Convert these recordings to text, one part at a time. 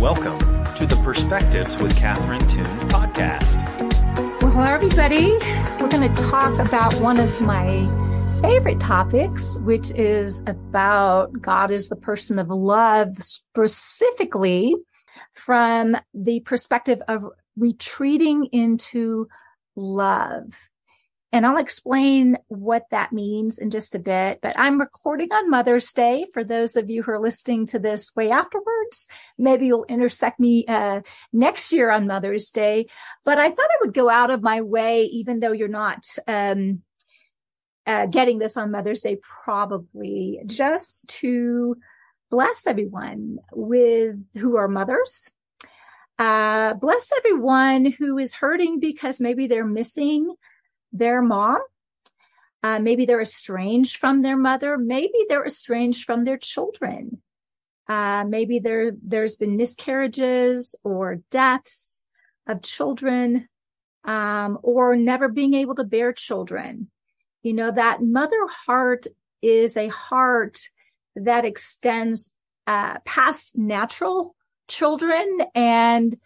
Welcome to the Perspectives with Catherine Toon podcast. Well, hello, everybody. We're going to talk about one of my favorite topics, which is about God is the person of love, specifically from the perspective of retreating into love. And I'll explain what that means in just a bit, but I'm recording on Mother's Day for those of you who are listening to this way afterwards. Maybe you'll intersect me, uh, next year on Mother's Day, but I thought I would go out of my way, even though you're not, um, uh, getting this on Mother's Day, probably just to bless everyone with who are mothers. Uh, bless everyone who is hurting because maybe they're missing their mom. Uh, maybe they're estranged from their mother. Maybe they're estranged from their children. Uh, maybe there, there's been miscarriages or deaths of children, um, or never being able to bear children. You know, that mother heart is a heart that extends, uh, past natural children and,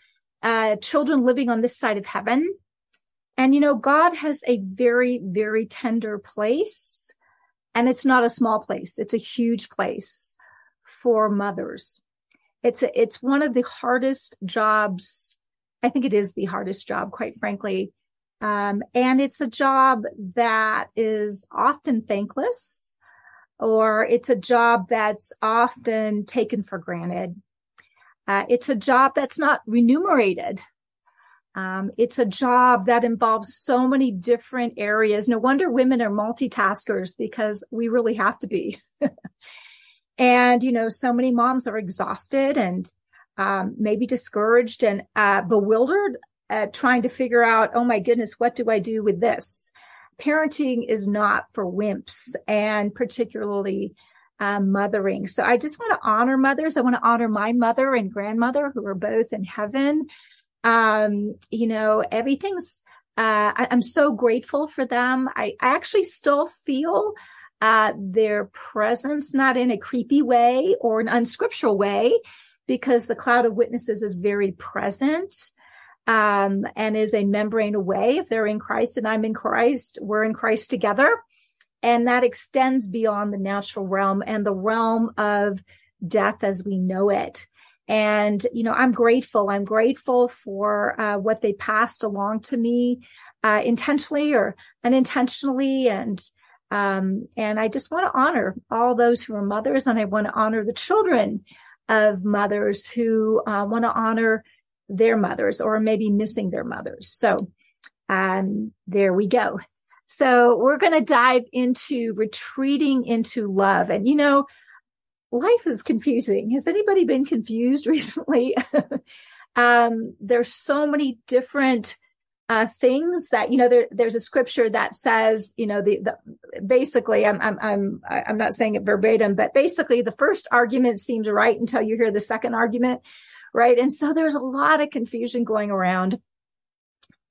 uh, children living on this side of heaven. And, you know, God has a very, very tender place and it's not a small place. It's a huge place for mothers. It's, a, it's one of the hardest jobs. I think it is the hardest job, quite frankly. Um, and it's a job that is often thankless or it's a job that's often taken for granted. Uh, it's a job that's not remunerated um, it's a job that involves so many different areas. No wonder women are multitaskers because we really have to be. and, you know, so many moms are exhausted and um, maybe discouraged and uh, bewildered at trying to figure out, oh my goodness, what do I do with this? Parenting is not for wimps and particularly uh, mothering. So I just want to honor mothers. I want to honor my mother and grandmother who are both in heaven. Um, you know, everything's, uh, I, am so grateful for them. I, I actually still feel, uh, their presence, not in a creepy way or an unscriptural way, because the cloud of witnesses is very present. Um, and is a membrane away. If they're in Christ and I'm in Christ, we're in Christ together. And that extends beyond the natural realm and the realm of death as we know it. And, you know, I'm grateful. I'm grateful for uh, what they passed along to me uh, intentionally or unintentionally. And, um, and I just want to honor all those who are mothers and I want to honor the children of mothers who uh, want to honor their mothers or maybe missing their mothers. So, um, there we go. So we're going to dive into retreating into love. And, you know, life is confusing. Has anybody been confused recently? um, there's so many different uh, things that you know. There, there's a scripture that says, you know, the, the basically, I'm, I'm, I'm, I'm not saying it verbatim, but basically, the first argument seems right until you hear the second argument, right? And so there's a lot of confusion going around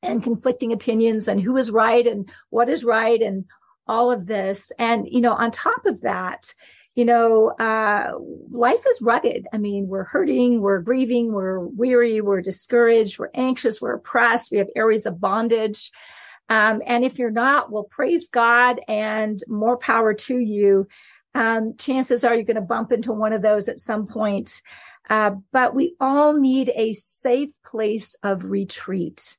and conflicting opinions and who is right and what is right and all of this. And, you know, on top of that, you know, uh, life is rugged. I mean, we're hurting, we're grieving, we're weary, we're discouraged, we're anxious, we're oppressed, we have areas of bondage. Um, and if you're not, well, praise God and more power to you. Um, chances are you're going to bump into one of those at some point. Uh, but we all need a safe place of retreat.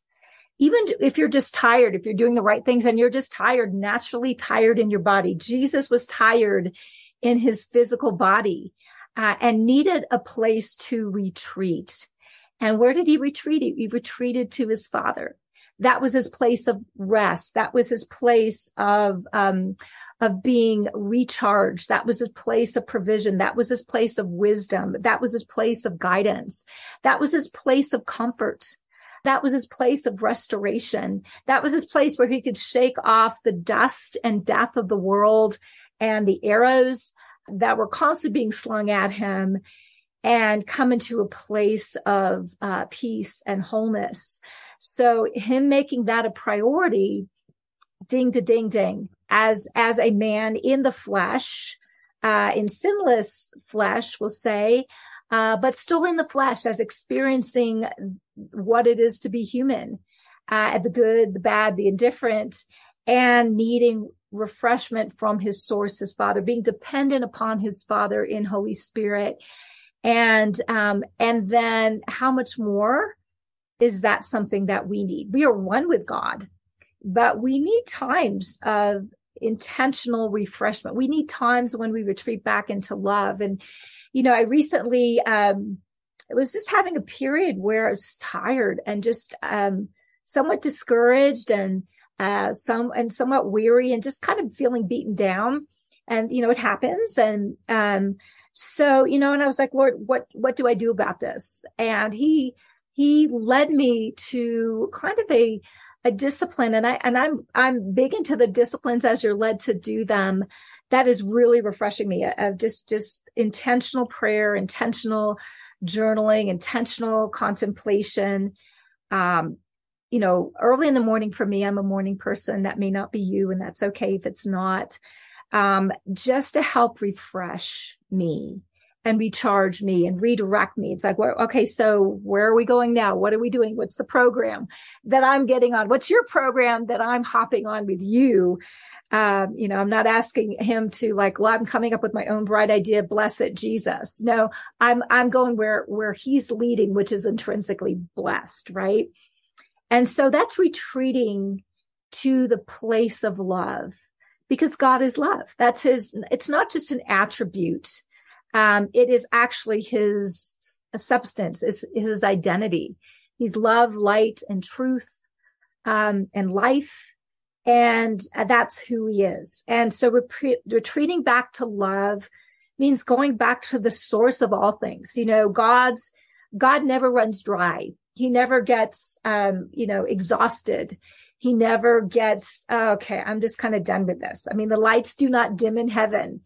Even if you're just tired, if you're doing the right things and you're just tired, naturally tired in your body. Jesus was tired in his physical body uh, and needed a place to retreat. And where did he retreat? He retreated to his father. That was his place of rest. That was his place of, um, of being recharged. That was his place of provision. That was his place of wisdom. That was his place of guidance. That was his place of comfort. That was his place of restoration. That was his place where he could shake off the dust and death of the world and the arrows that were constantly being slung at him and come into a place of uh, peace and wholeness. So him making that a priority ding to ding ding as as a man in the flesh uh in sinless flesh we'll say uh but still in the flesh as experiencing what it is to be human uh the good the bad the indifferent and needing refreshment from his source his father being dependent upon his father in holy spirit and um and then how much more is that something that we need we are one with god but we need times of intentional refreshment. We need times when we retreat back into love. And, you know, I recently, um, I was just having a period where I was tired and just, um, somewhat discouraged and, uh, some, and somewhat weary and just kind of feeling beaten down. And, you know, it happens. And, um, so, you know, and I was like, Lord, what, what do I do about this? And he, he led me to kind of a, a discipline and I and I'm I'm big into the disciplines as you're led to do them. That is really refreshing me of just just intentional prayer, intentional journaling, intentional contemplation. Um, you know, early in the morning for me, I'm a morning person. That may not be you, and that's okay if it's not. Um, just to help refresh me and recharge me and redirect me. It's like, well, okay, so where are we going now? What are we doing? What's the program that I'm getting on? What's your program that I'm hopping on with you? Um, you know, I'm not asking him to like, well, I'm coming up with my own bright idea. Bless it, Jesus. No, I'm, I'm going where, where he's leading, which is intrinsically blessed. Right. And so that's retreating to the place of love because God is love. That's his, it's not just an attribute um, it is actually his substance, is his identity. He's love, light, and truth, um, and life. And that's who he is. And so repre- retreating back to love means going back to the source of all things. You know, God's, God never runs dry. He never gets, um, you know, exhausted. He never gets, oh, okay, I'm just kind of done with this. I mean, the lights do not dim in heaven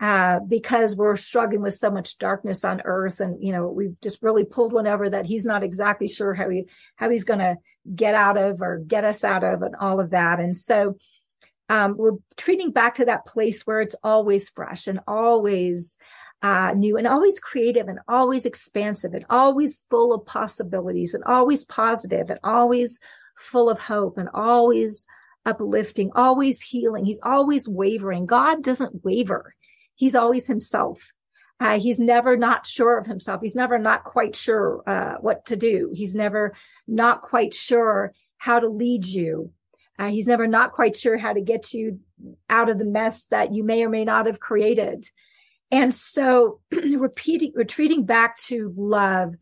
uh, because we're struggling with so much darkness on earth. And, you know, we've just really pulled one over that he's not exactly sure how he, how he's going to get out of or get us out of and all of that. And so, um, we're treating back to that place where it's always fresh and always, uh, new and always creative and always expansive and always full of possibilities and always positive and always full of hope and always uplifting, always healing. He's always wavering. God doesn't waver he's always himself. Uh, he's never not sure of himself. He's never not quite sure uh, what to do. He's never not quite sure how to lead you. Uh, he's never not quite sure how to get you out of the mess that you may or may not have created. And so repeating, retreating back to love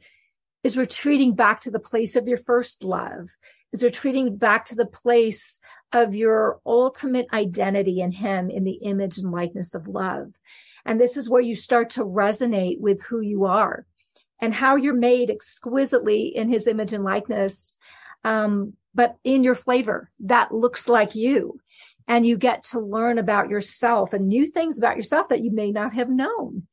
is retreating back to the place of your first love, is retreating back to the place of your ultimate identity in him in the image and likeness of love. And this is where you start to resonate with who you are and how you're made exquisitely in his image and likeness. Um, but in your flavor that looks like you. And you get to learn about yourself and new things about yourself that you may not have known.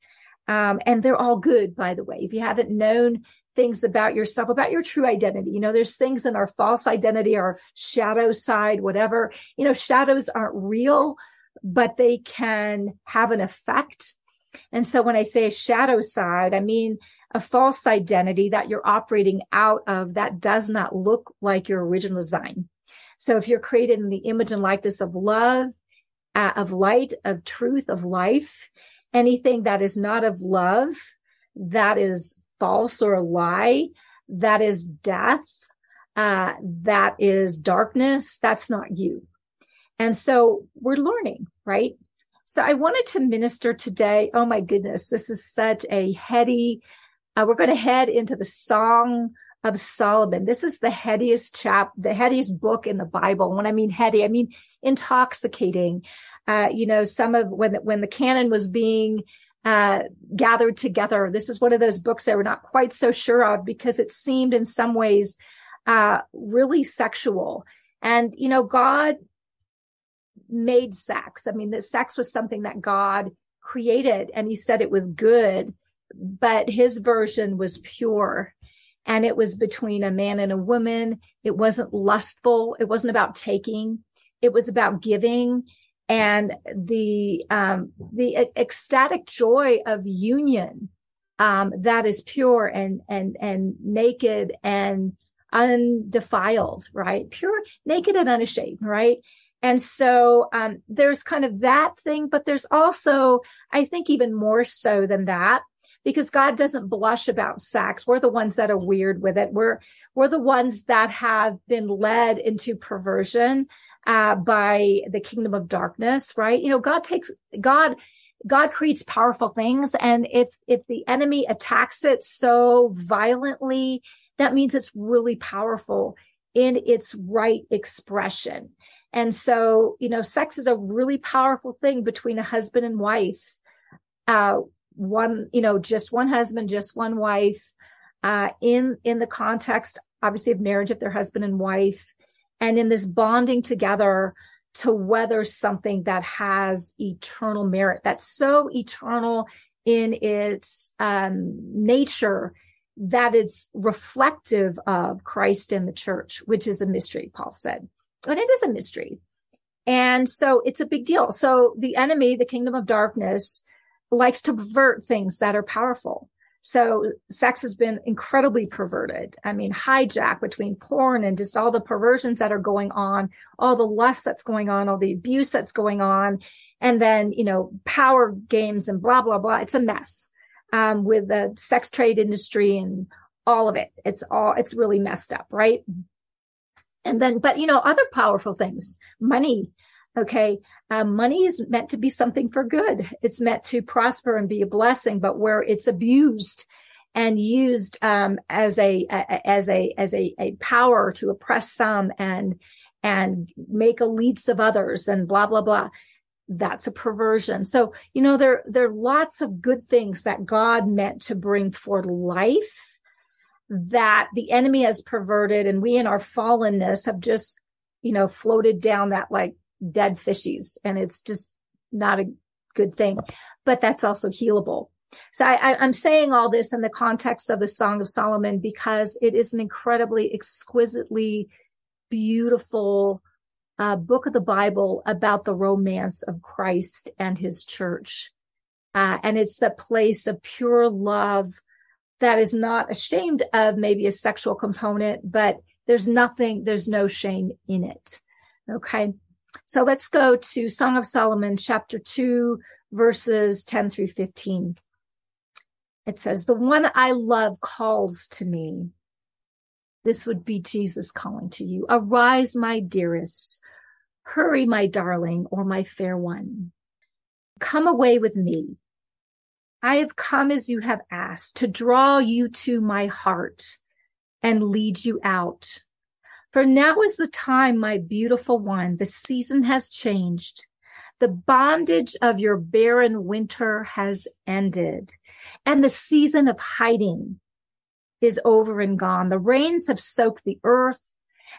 Um, and they're all good, by the way. If you haven't known things about yourself, about your true identity. You know, there's things in our false identity, our shadow side, whatever. You know, shadows aren't real, but they can have an effect. And so when I say a shadow side, I mean a false identity that you're operating out of that does not look like your original design. So if you're created in the image and likeness of love, uh, of light, of truth, of life, anything that is not of love, that is false or a lie, that is death, uh, that is darkness. That's not you. And so we're learning, right? So I wanted to minister today. Oh my goodness, this is such a heady. Uh, we're going to head into the Song of Solomon. This is the headiest chap, the headiest book in the Bible. When I mean heady, I mean intoxicating. Uh, you know, some of when when the canon was being uh, gathered together. This is one of those books that we're not quite so sure of because it seemed in some ways uh, really sexual. And, you know, God made sex. I mean, the sex was something that God created and he said it was good, but his version was pure. And it was between a man and a woman. It wasn't lustful. It wasn't about taking. it was about giving and the um, the ecstatic joy of union um, that is pure and and and naked and undefiled, right? Pure, naked, and unashamed, right? And so um, there's kind of that thing, but there's also, I think, even more so than that, because God doesn't blush about sex. We're the ones that are weird with it. We're we're the ones that have been led into perversion uh, by the kingdom of darkness, right? You know, God takes God. God creates powerful things. And if, if the enemy attacks it so violently, that means it's really powerful in its right expression. And so, you know, sex is a really powerful thing between a husband and wife. Uh, one, you know, just one husband, just one wife, uh, in, in the context, obviously of marriage, if they're husband and wife, and in this bonding together to weather something that has eternal merit, that's so eternal in its, um, nature that it's reflective of Christ and the church, which is a mystery, Paul said. And it is a mystery. And so it's a big deal. So the enemy, the kingdom of darkness, likes to pervert things that are powerful. So sex has been incredibly perverted. I mean, hijacked between porn and just all the perversions that are going on, all the lust that's going on, all the abuse that's going on. And then, you know, power games and blah, blah, blah. It's a mess um, with the sex trade industry and all of it. It's all, it's really messed up, right? And then, but you know, other powerful things, money. Okay. Um, money is meant to be something for good. It's meant to prosper and be a blessing, but where it's abused and used, um, as a, a, as a, as a, a power to oppress some and, and make elites of others and blah, blah, blah that's a perversion. So, you know, there, there are lots of good things that God meant to bring forth life that the enemy has perverted and we in our fallenness have just, you know, floated down that like dead fishies and it's just not a good thing, but that's also healable. So I, am saying all this in the context of the Song of Solomon because it is an incredibly exquisitely beautiful uh, book of the Bible about the romance of Christ and his church. Uh, and it's the place of pure love that is not ashamed of maybe a sexual component, but there's nothing, there's no shame in it. Okay. So let's go to Song of Solomon, chapter two, verses 10 through 15. It says, the one I love calls to me. This would be Jesus calling to you. Arise, my dearest. Hurry, my darling, or my fair one. Come away with me. I have come as you have asked to draw you to my heart and lead you out. For now is the time, my beautiful one. The season has changed. The bondage of your barren winter has ended and the season of hiding is over and gone. The rains have soaked the earth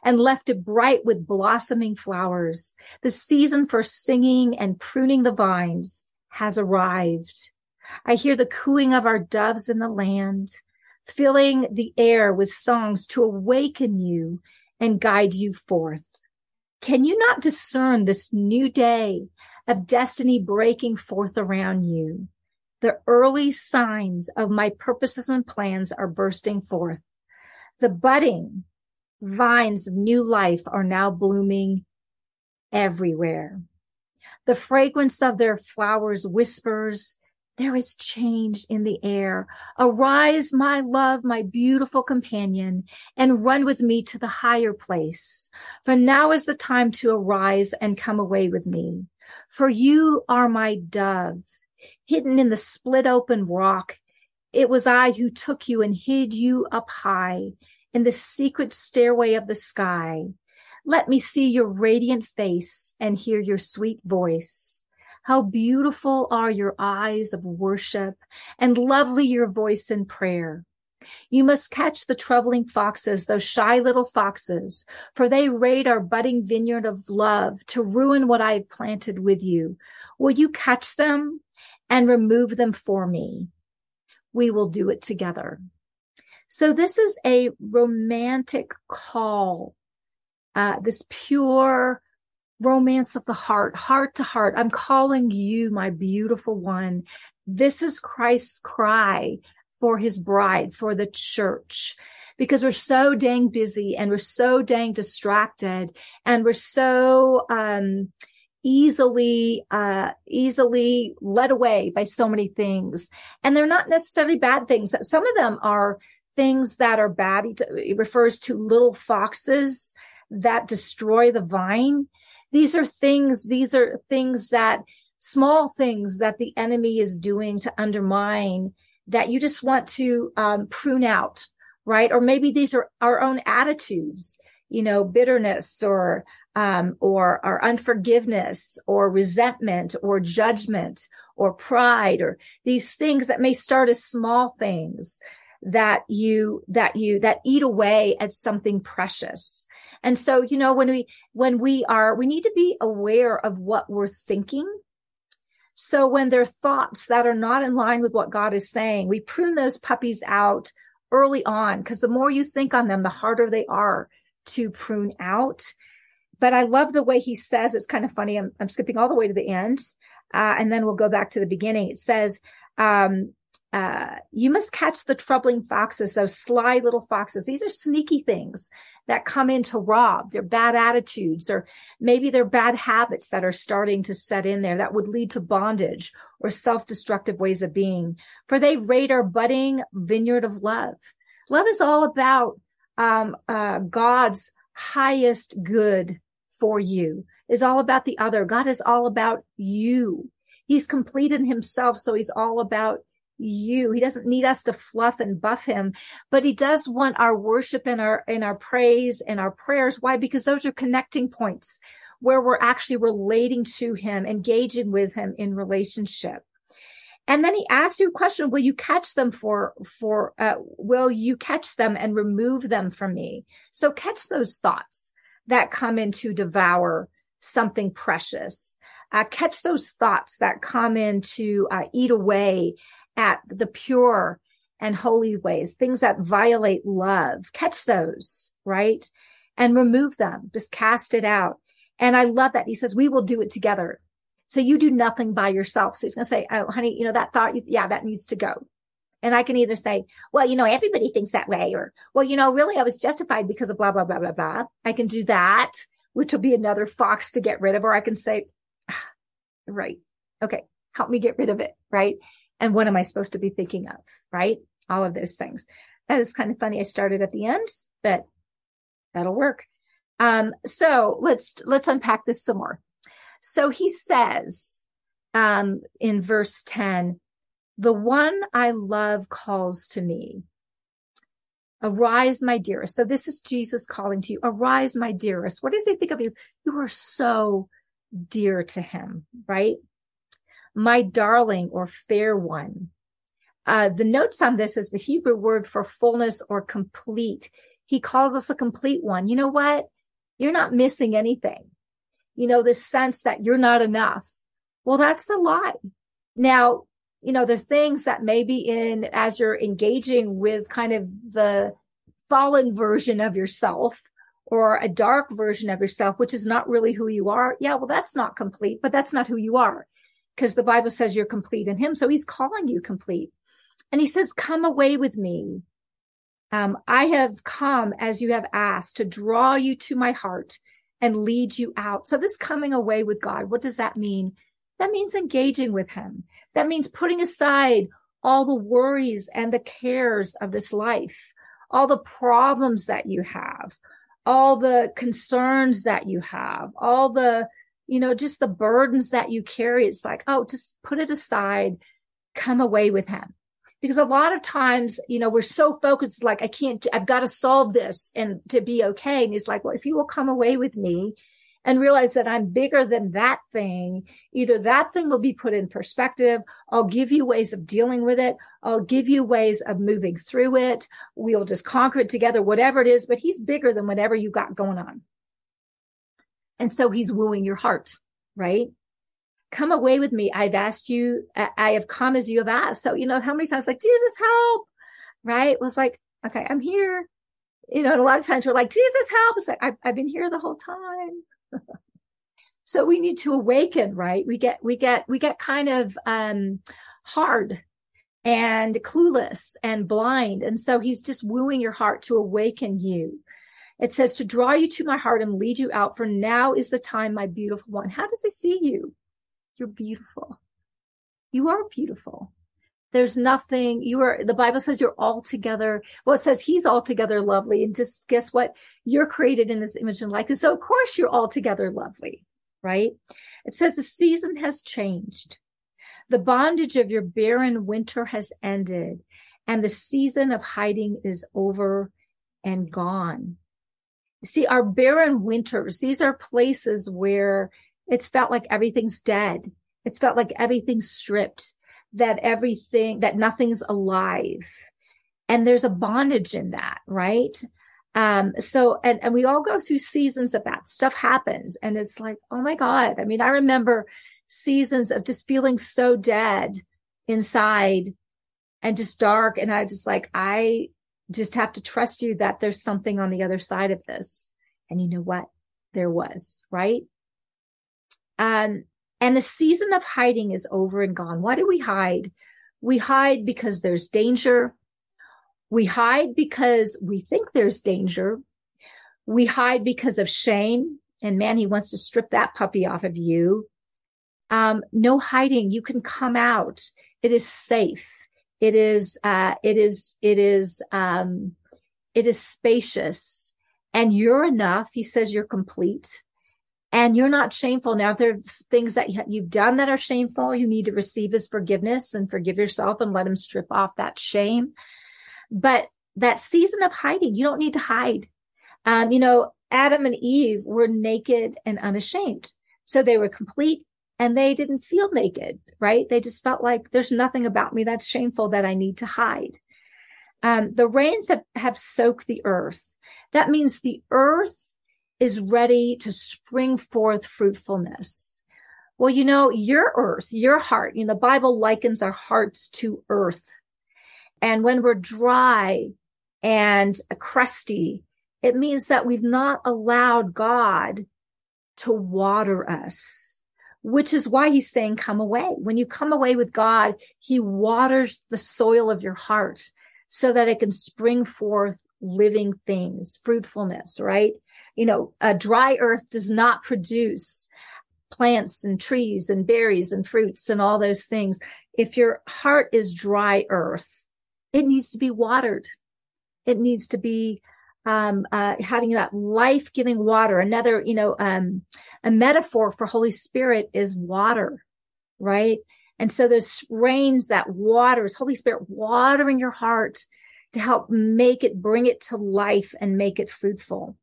and left it bright with blossoming flowers. The season for singing and pruning the vines has arrived. I hear the cooing of our doves in the land, filling the air with songs to awaken you and guide you forth. Can you not discern this new day of destiny breaking forth around you? The early signs of my purposes and plans are bursting forth. The budding vines of new life are now blooming everywhere. The fragrance of their flowers whispers, there is change in the air. Arise, my love, my beautiful companion, and run with me to the higher place. For now is the time to arise and come away with me. For you are my dove, hidden in the split open rock. It was I who took you and hid you up high in the secret stairway of the sky. Let me see your radiant face and hear your sweet voice. How beautiful are your eyes of worship and lovely your voice in prayer. You must catch the troubling foxes, those shy little foxes, for they raid our budding vineyard of love to ruin what I have planted with you. Will you catch them and remove them for me? We will do it together. So this is a romantic call, uh, this pure romance of the heart, heart to heart. I'm calling you, my beautiful one. This is Christ's cry for his bride, for the church, because we're so dang busy and we're so dang distracted and we're so, um, easily uh easily led away by so many things. And they're not necessarily bad things. Some of them are things that are bad. It refers to little foxes that destroy the vine these are things these are things that small things that the enemy is doing to undermine that you just want to um, prune out, right? Or maybe these are our own attitudes, you know, bitterness or um, or or unforgiveness or resentment or judgment or pride or these things that may start as small things that you that you that eat away at something precious and so you know when we when we are we need to be aware of what we're thinking so when there are thoughts that are not in line with what God is saying, we prune those puppies out early on because the more you think on them, the harder they are to prune out. But I love the way he says, it's kind of funny. I'm, I'm skipping all the way to the end. Uh, and then we'll go back to the beginning. It says, um, uh, you must catch the troubling foxes, those sly little foxes. These are sneaky things that come in to rob. They're bad attitudes, or maybe they're bad habits that are starting to set in there that would lead to bondage or self destructive ways of being. For they raid our budding vineyard of love. Love is all about um, uh, God's highest good for you, is all about the other. God is all about you. He's completed himself, so he's all about you. He doesn't need us to fluff and buff him, but he does want our worship and our, and our praise and our prayers. Why? Because those are connecting points where we're actually relating to him, engaging with him in relationship. And then he asks you a question, will you catch them for, for, uh, will you catch them and remove them from me? So catch those thoughts that come in to devour something precious. Uh, catch those thoughts that come in to uh, eat away at the pure and holy ways, things that violate love. Catch those, right? And remove them. Just cast it out. And I love that. He says, we will do it together. So you do nothing by yourself. So he's going to say, Oh, honey, you know, that thought, yeah, that needs to go. And I can either say, well, you know, everybody thinks that way or, well, you know, really I was justified because of blah, blah, blah, blah, blah. I can do that, which will be another fox to get rid of, or I can say, ah, right. Okay. Help me get rid of it. Right. And what am I supposed to be thinking of? Right. All of those things. That is kind of funny. I started at the end, but that'll work. Um, so let's, let's unpack this some more. So he says, um, in verse 10, the one I love calls to me. Arise, my dearest. So this is Jesus calling to you. Arise, my dearest. What does he think of you? You are so dear to him, right? My darling or fair one. Uh, the notes on this is the Hebrew word for fullness or complete. He calls us a complete one. You know what? You're not missing anything. You know, this sense that you're not enough. Well, that's a lie. Now, you know, there are things that maybe in as you're engaging with kind of the fallen version of yourself or a dark version of yourself, which is not really who you are. Yeah, well, that's not complete, but that's not who you are because the Bible says you're complete in him. So he's calling you complete. And he says, come away with me. Um, I have come as you have asked to draw you to my heart and lead you out. So this coming away with God, what does that mean? That means engaging with him. That means putting aside all the worries and the cares of this life, all the problems that you have, all the concerns that you have, all the you know, just the burdens that you carry. It's like, oh, just put it aside, come away with him. Because a lot of times, you know, we're so focused, like, I can't, I've got to solve this and to be okay. And he's like, well, if you will come away with me and realize that I'm bigger than that thing, either that thing will be put in perspective. I'll give you ways of dealing with it. I'll give you ways of moving through it. We'll just conquer it together, whatever it is, but he's bigger than whatever you got going on. And so he's wooing your heart, right? Come away with me. I've asked you, I have come as you have asked. So, you know, how many times like, Jesus, help, right? Was like, okay, I'm here. You know, and a lot of times we're like, Jesus, help. It's like, I've, I've been here the whole time. So we need to awaken, right? We get, we get, we get kind of, um, hard and clueless and blind. And so he's just wooing your heart to awaken you. It says to draw you to my heart and lead you out for now is the time, my beautiful one. How does he see you? You're beautiful. You are beautiful. There's nothing you are, the Bible says you're altogether, well, it says he's altogether lovely. And just guess what? You're created in this image and likeness. So of course you're altogether lovely, right? It says the season has changed. The bondage of your barren winter has ended and the season of hiding is over and gone. See, our barren winters, these are places where it's felt like everything's dead. It's felt like everything's stripped, that everything, that nothing's alive. And there's a bondage in that, right? Um, so, and, and we all go through seasons of that stuff happens and it's like, oh my God. I mean, I remember seasons of just feeling so dead inside and just dark. And I just like, I just have to trust you that there's something on the other side of this. And you know what? There was, right? Um, and the season of hiding is over and gone. Why do we hide? We hide because there's danger. We hide because we think there's danger. We hide because of shame. And man, he wants to strip that puppy off of you. Um, no hiding. You can come out. It is safe. It is, uh, it is, it is, um, it is spacious and you're enough. He says you're complete and you're not shameful. Now, if there's things that you've done that are shameful, you need to receive his forgiveness and forgive yourself and let him strip off that shame. But that season of hiding, you don't need to hide. Um, you know, Adam and Eve were naked and unashamed. So they were complete and they didn't feel naked, right? They just felt like there's nothing about me that's shameful that I need to hide. Um, the rains have, have soaked the earth. That means the earth is ready to spring forth fruitfulness. Well, you know, your earth, your heart, you know, the Bible likens our hearts to earth. And when we're dry and crusty, it means that we've not allowed God to water us which is why he's saying, come away. When you come away with God, he waters the soil of your heart so that it can spring forth living things, fruitfulness, right? You know, a dry earth does not produce plants and trees and berries and fruits and all those things. If your heart is dry earth, it needs to be watered. It needs to be um, uh, having that life giving water. Another, you know, um, a metaphor for Holy Spirit is water, right? And so there's rains that waters, Holy Spirit watering your heart to help make it, bring it to life and make it fruitful.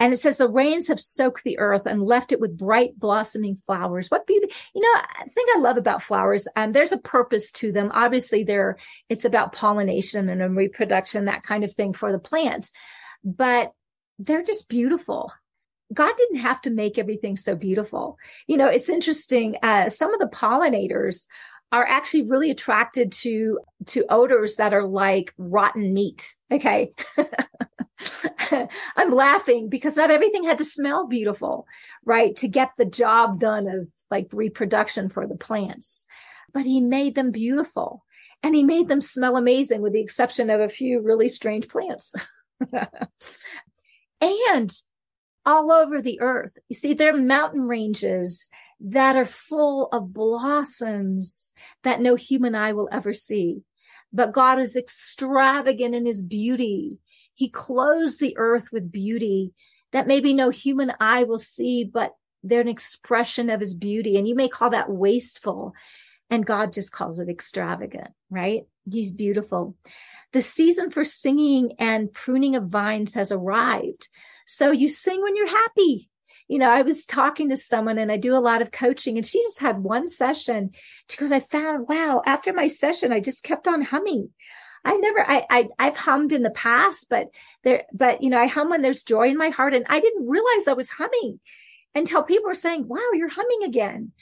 And it says the rains have soaked the earth and left it with bright blossoming flowers. What beauty. You know, I think I love about flowers. And um, there's a purpose to them. Obviously there, it's about pollination and reproduction, that kind of thing for the plant but they're just beautiful. God didn't have to make everything so beautiful. You know, it's interesting. Uh, some of the pollinators are actually really attracted to, to odors that are like rotten meat. Okay. I'm laughing because not everything had to smell beautiful, right? To get the job done of like reproduction for the plants, but he made them beautiful and he made them smell amazing with the exception of a few really strange plants. and all over the earth. You see, there are mountain ranges that are full of blossoms that no human eye will ever see. But God is extravagant in his beauty. He clothes the earth with beauty that maybe no human eye will see, but they're an expression of his beauty. And you may call that wasteful. And God just calls it extravagant, right? He's beautiful. The season for singing and pruning of vines has arrived. So you sing when you're happy. You know, I was talking to someone and I do a lot of coaching and she just had one session. She goes, I found, wow, after my session, I just kept on humming. I never, I, I, I've hummed in the past, but there, but you know, I hum when there's joy in my heart and I didn't realize I was humming until people were saying, wow, you're humming again.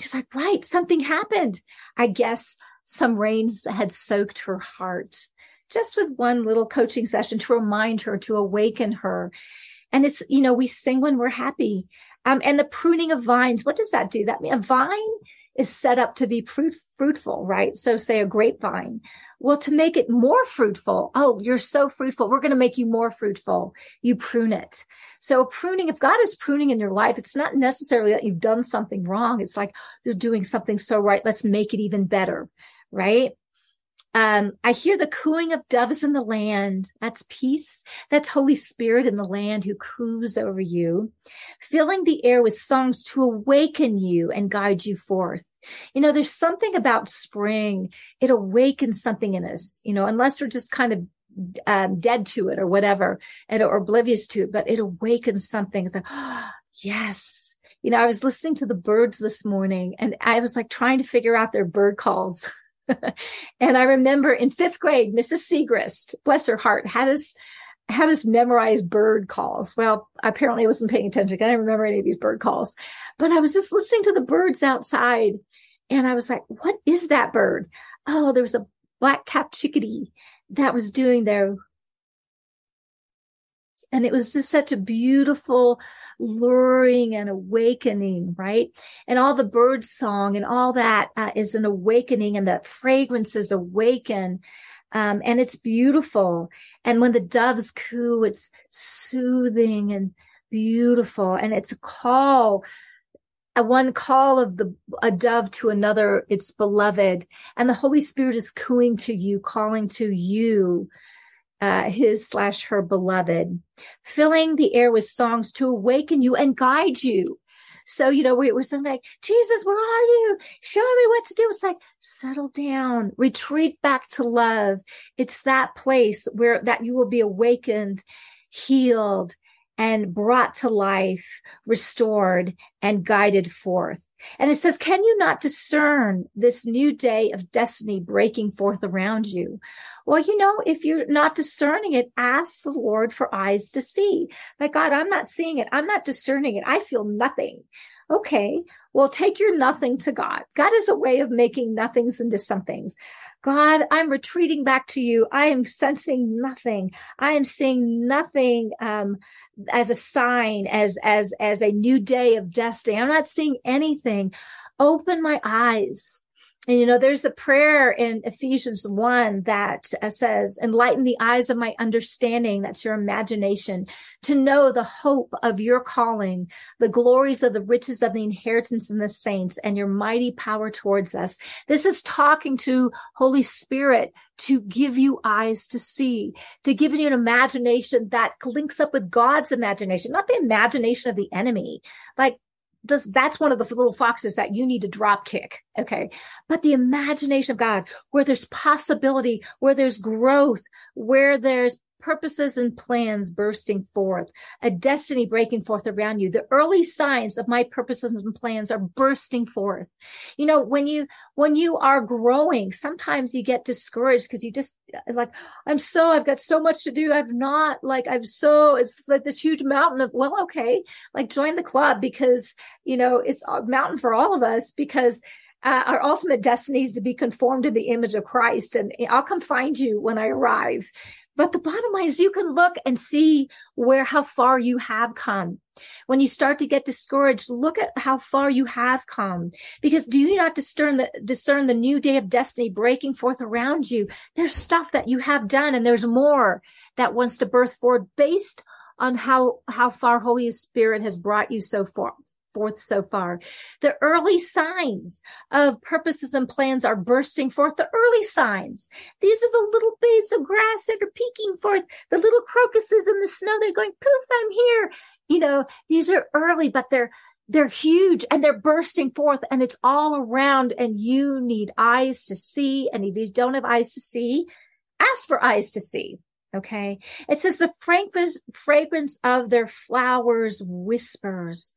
She's like, right, something happened. I guess some rains had soaked her heart just with one little coaching session to remind her, to awaken her. And it's, you know, we sing when we're happy. Um, and the pruning of vines, what does that do? That mean a vine is set up to be fruit, fruitful, right? So say a grapevine. Well, to make it more fruitful, oh, you're so fruitful. We're going to make you more fruitful. You prune it. So pruning, if God is pruning in your life, it's not necessarily that you've done something wrong. It's like you're doing something so right. Let's make it even better, right? Um, I hear the cooing of doves in the land. That's peace. That's Holy Spirit in the land who coos over you, filling the air with songs to awaken you and guide you forth. You know, there's something about spring. It awakens something in us, you know, unless we're just kind of um, dead to it or whatever and or oblivious to it, but it awakens something. It's like, oh, yes. You know, I was listening to the birds this morning and I was like trying to figure out their bird calls. and I remember in fifth grade, Mrs. Segrist, bless her heart, had us had us memorize bird calls. Well, apparently I wasn't paying attention. I didn't remember any of these bird calls, but I was just listening to the birds outside and I was like, what is that bird? Oh, there was a black capped chickadee that was doing their and it was just such a beautiful, luring and awakening, right? And all the bird song and all that uh, is an awakening and the fragrances awaken. Um, and it's beautiful. And when the doves coo, it's soothing and beautiful. And it's a call a one call of the a dove to another its beloved and the holy spirit is cooing to you calling to you uh, his slash her beloved, filling the air with songs to awaken you and guide you. So, you know, we, we're saying like, Jesus, where are you? Show me what to do. It's like, settle down, retreat back to love. It's that place where that you will be awakened, healed, and brought to life, restored and guided forth. And it says, can you not discern this new day of destiny breaking forth around you? Well, you know, if you're not discerning it, ask the Lord for eyes to see. Like, God, I'm not seeing it. I'm not discerning it. I feel nothing. Okay. Well, take your nothing to God. God is a way of making nothings into somethings. God, I'm retreating back to you. I am sensing nothing. I am seeing nothing, um, as a sign, as, as, as a new day of destiny. I'm not seeing anything. Open my eyes. And you know, there's a prayer in Ephesians 1 that uh, says, enlighten the eyes of my understanding. That's your imagination to know the hope of your calling, the glories of the riches of the inheritance in the saints and your mighty power towards us. This is talking to Holy Spirit to give you eyes to see, to give you an imagination that links up with God's imagination, not the imagination of the enemy. Like this, that's one of the little foxes that you need to drop kick. Okay. But the imagination of God, where there's possibility, where there's growth, where there's purposes and plans bursting forth, a destiny breaking forth around you. The early signs of my purposes and plans are bursting forth. You know, when you, when you are growing, sometimes you get discouraged because you just like, I'm so, I've got so much to do. I've not like, I'm so, it's like this huge mountain of, well, okay, like join the club because, you know, it's a mountain for all of us because uh, our ultimate destiny is to be conformed to the image of Christ. And I'll come find you when I arrive. But the bottom line is you can look and see where, how far you have come. When you start to get discouraged, look at how far you have come. Because do you not discern the, discern the new day of destiny breaking forth around you? There's stuff that you have done and there's more that wants to birth forward based on how, how far Holy Spirit has brought you so far forth so far. The early signs of purposes and plans are bursting forth. The early signs. These are the little blades of grass that are peeking forth. The little crocuses in the snow. They're going, poof, I'm here. You know, these are early, but they're, they're huge and they're bursting forth and it's all around and you need eyes to see. And if you don't have eyes to see, ask for eyes to see. Okay. It says the fragrance, fragrance of their flowers whispers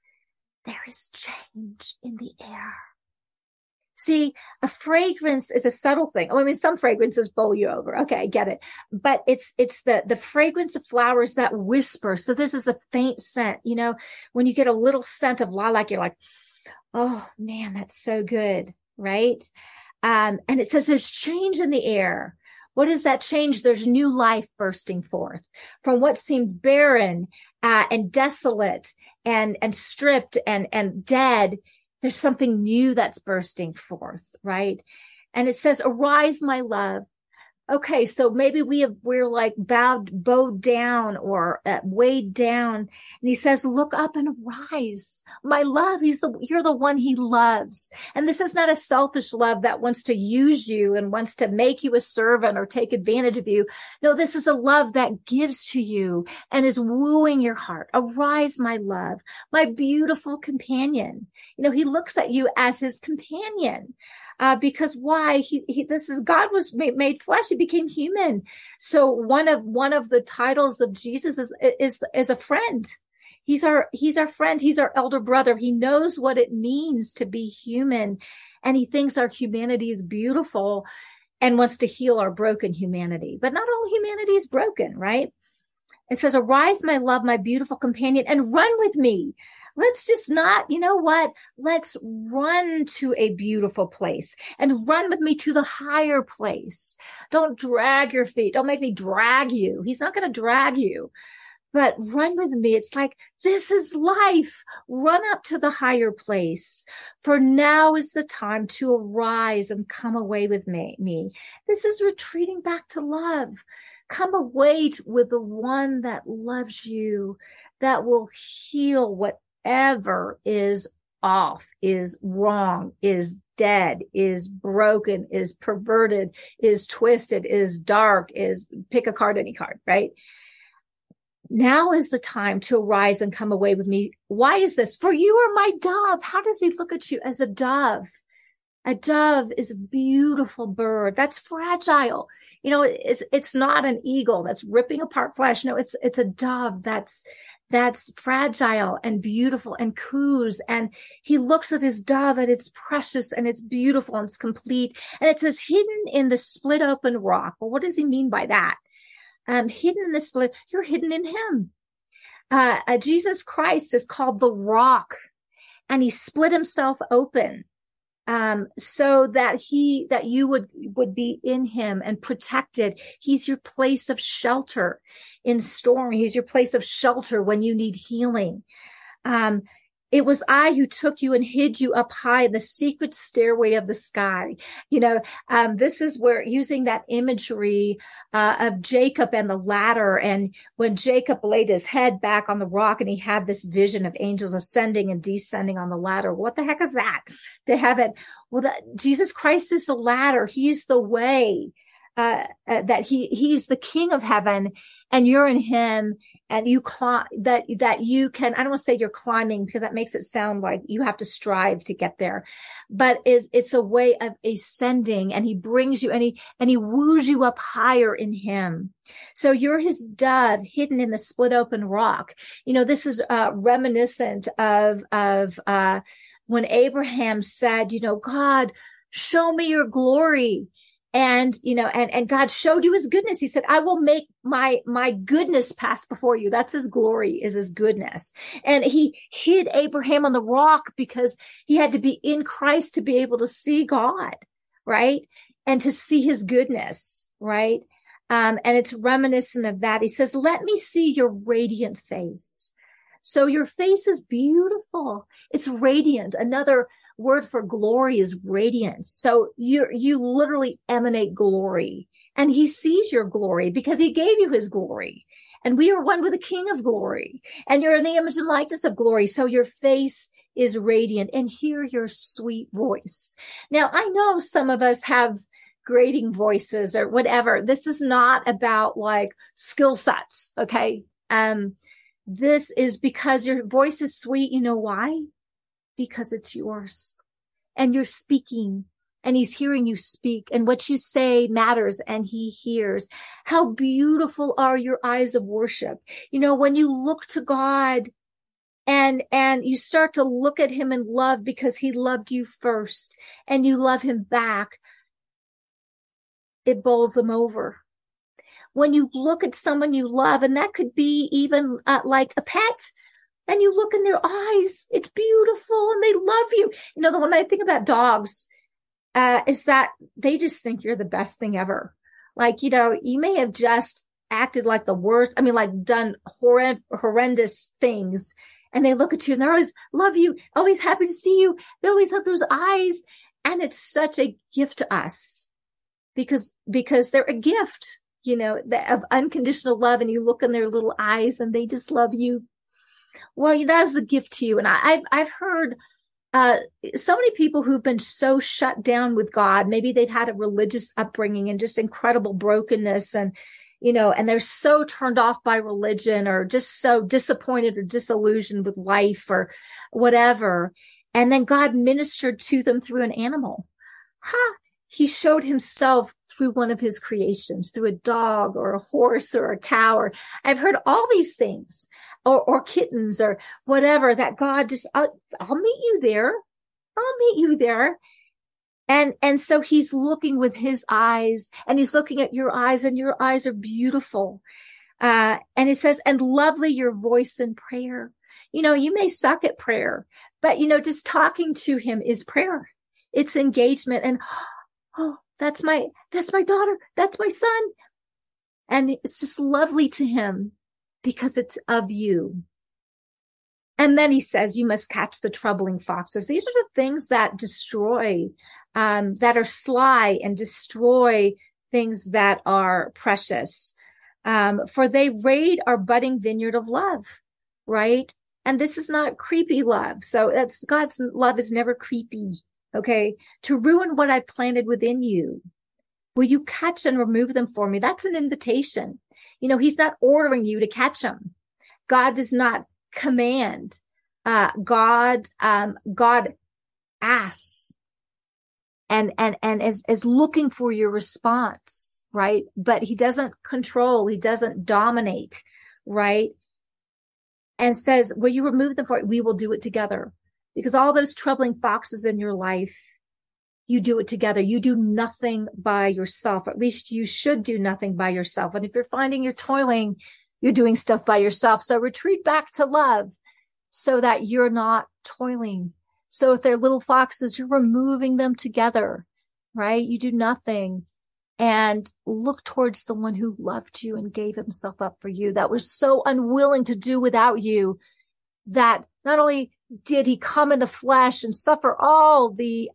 there is change in the air. See, a fragrance is a subtle thing. Oh, I mean, some fragrances bowl you over. Okay, I get it. But it's, it's the, the fragrance of flowers that whisper. So this is a faint scent. You know, when you get a little scent of lilac, you're like, oh man, that's so good. Right. Um, and it says there's change in the air. What does that change? There's new life bursting forth from what seemed barren uh, and desolate and, and stripped and, and dead, there's something new that's bursting forth, right? And it says, arise, my love okay, so maybe we have, we're like bowed, bowed down or uh, weighed down. And he says, look up and rise. My love, he's the, you're the one he loves. And this is not a selfish love that wants to use you and wants to make you a servant or take advantage of you. No, this is a love that gives to you and is wooing your heart. Arise, my love, my beautiful companion. You know, he looks at you as his companion uh, because why he, he, this is God was made, made, flesh. He became human. So one of, one of the titles of Jesus is, is, is a friend. He's our, he's our friend. He's our elder brother. He knows what it means to be human and he thinks our humanity is beautiful and wants to heal our broken humanity. But not all humanity is broken, right? It says, arise, my love, my beautiful companion and run with me let's just not, you know what? Let's run to a beautiful place and run with me to the higher place. Don't drag your feet. Don't make me drag you. He's not going to drag you, but run with me. It's like, this is life. Run up to the higher place. For now is the time to arise and come away with me. me. This is retreating back to love. Come away with the one that loves you, that will heal what whatever is off, is wrong, is dead, is broken, is perverted, is twisted, is dark, is pick a card, any card, right? Now is the time to arise and come away with me. Why is this? For you are my dove. How does he look at you as a dove? A dove is a beautiful bird. That's fragile. You know, it's, it's not an eagle that's ripping apart flesh. No, it's, it's a dove that's, that's fragile and beautiful and coos. And he looks at his dove and it's precious and it's beautiful and it's complete. And it says hidden in the split open rock. Well, what does he mean by that? Um, hidden in the split, you're hidden in him. Uh, uh, Jesus Christ is called the rock and he split himself open um, so that he that you would would be in him and protected. He's your place of shelter in storm. He's your place of shelter when you need healing. Um, it was I who took you and hid you up high in the secret stairway of the sky. You know, um, this is where using that imagery uh, of Jacob and the ladder. And when Jacob laid his head back on the rock and he had this vision of angels ascending and descending on the ladder. What the heck is that to heaven? Well, that Jesus Christ is the ladder. He's the way. Uh, uh, that he he's the king of heaven and you're in him and you climb that that you can i don't want to say you're climbing because that makes it sound like you have to strive to get there but is it's a way of ascending and he brings you and he and he woos you up higher in him. So you're his dove hidden in the split open rock. You know this is uh reminiscent of of uh when abraham said you know god show me your glory and you know and and god showed you his goodness. He said i will make my my goodness pass before you. That's his glory is his goodness. And he hid abraham on the rock because he had to be in christ to be able to see god right? And to see his goodness right? Um and it's reminiscent of that. He says let me see your radiant face. So your face is beautiful. It's radiant. Another word for glory is radiance. So you you literally emanate glory and he sees your glory because he gave you his glory. And we are one with the king of glory and you're in the image and likeness of glory. So your face is radiant and hear your sweet voice. Now I know some of us have grading voices or whatever. This is not about like skill sets. Okay. Um, this is because your voice is sweet. You know why? Because it's yours and you're speaking and he's hearing you speak and what you say matters and he hears. How beautiful are your eyes of worship. You know, when you look to God and, and you start to look at him in love because he loved you first and you love him back, it bowls him over. When you look at someone you love, and that could be even uh, like a pet, and you look in their eyes, it's beautiful and they love you. You know, the one I think about dogs, uh, is that they just think you're the best thing ever. Like, you know, you may have just acted like the worst. I mean, like done horrend- horrendous things and they look at you and they're always love you, always happy to see you. They always have those eyes. And it's such a gift to us because, because they're a gift, you know, of unconditional love. And you look in their little eyes and they just love you. Well, that is a gift to you. And I, I've, I've heard, uh, so many people who've been so shut down with God, maybe they've had a religious upbringing and just incredible brokenness and, you know, and they're so turned off by religion or just so disappointed or disillusioned with life or whatever. And then God ministered to them through an animal. Huh. He showed himself through one of his creations, through a dog or a horse or a cow, or I've heard all these things or, or kittens or whatever that God just, I'll, I'll meet you there. I'll meet you there. And, and so he's looking with his eyes and he's looking at your eyes and your eyes are beautiful. Uh, and it says, and lovely your voice in prayer. You know, you may suck at prayer, but you know, just talking to him is prayer. It's engagement and, oh, that's my, that's my daughter. That's my son. And it's just lovely to him because it's of you. And then he says, you must catch the troubling foxes. These are the things that destroy um, that are sly and destroy things that are precious. Um, for they raid our budding vineyard of love, right? And this is not creepy love. So that's God's love is never creepy. Okay. To ruin what I've planted within you. Will you catch and remove them for me? That's an invitation. You know, he's not ordering you to catch them. God does not command. Uh, God, um, God asks and and and is is looking for your response right but he doesn't control he doesn't dominate right and says will you remove them for it we will do it together because all those troubling foxes in your life you do it together. You do nothing by yourself. At least you should do nothing by yourself. And if you're finding you're toiling you're doing stuff by yourself. So retreat back to love so that you're not toiling. So if they're little foxes, you're removing them together, right? You do nothing. And look towards the one who loved you and gave himself up for you, that was so unwilling to do without you, that not only did he come in the flesh and suffer all the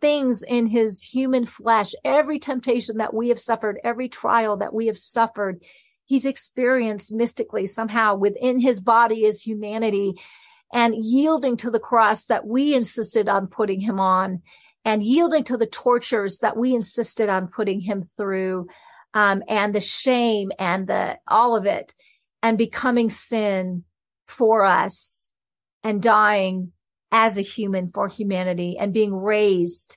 things in his human flesh, every temptation that we have suffered, every trial that we have suffered, he's experienced mystically somehow within his body is humanity and yielding to the cross that we insisted on putting him on and yielding to the tortures that we insisted on putting him through um, and the shame and the all of it and becoming sin for us and dying as a human for humanity and being raised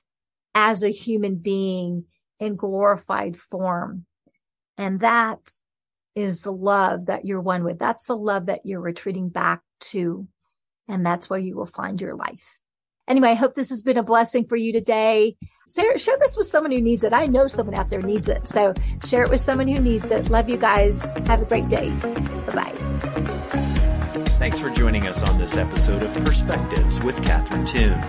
as a human being in glorified form. And that is the love that you're one with. That's the love that you're retreating back to. And that's where you will find your life. Anyway, I hope this has been a blessing for you today. Share, share this with someone who needs it. I know someone out there needs it. So share it with someone who needs it. Love you guys. Have a great day. Bye bye. Thanks for joining us on this episode of Perspectives with Catherine Toon.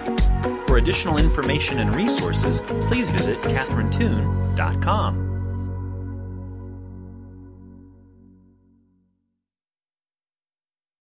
For additional information and resources, please visit catherinetoon.com.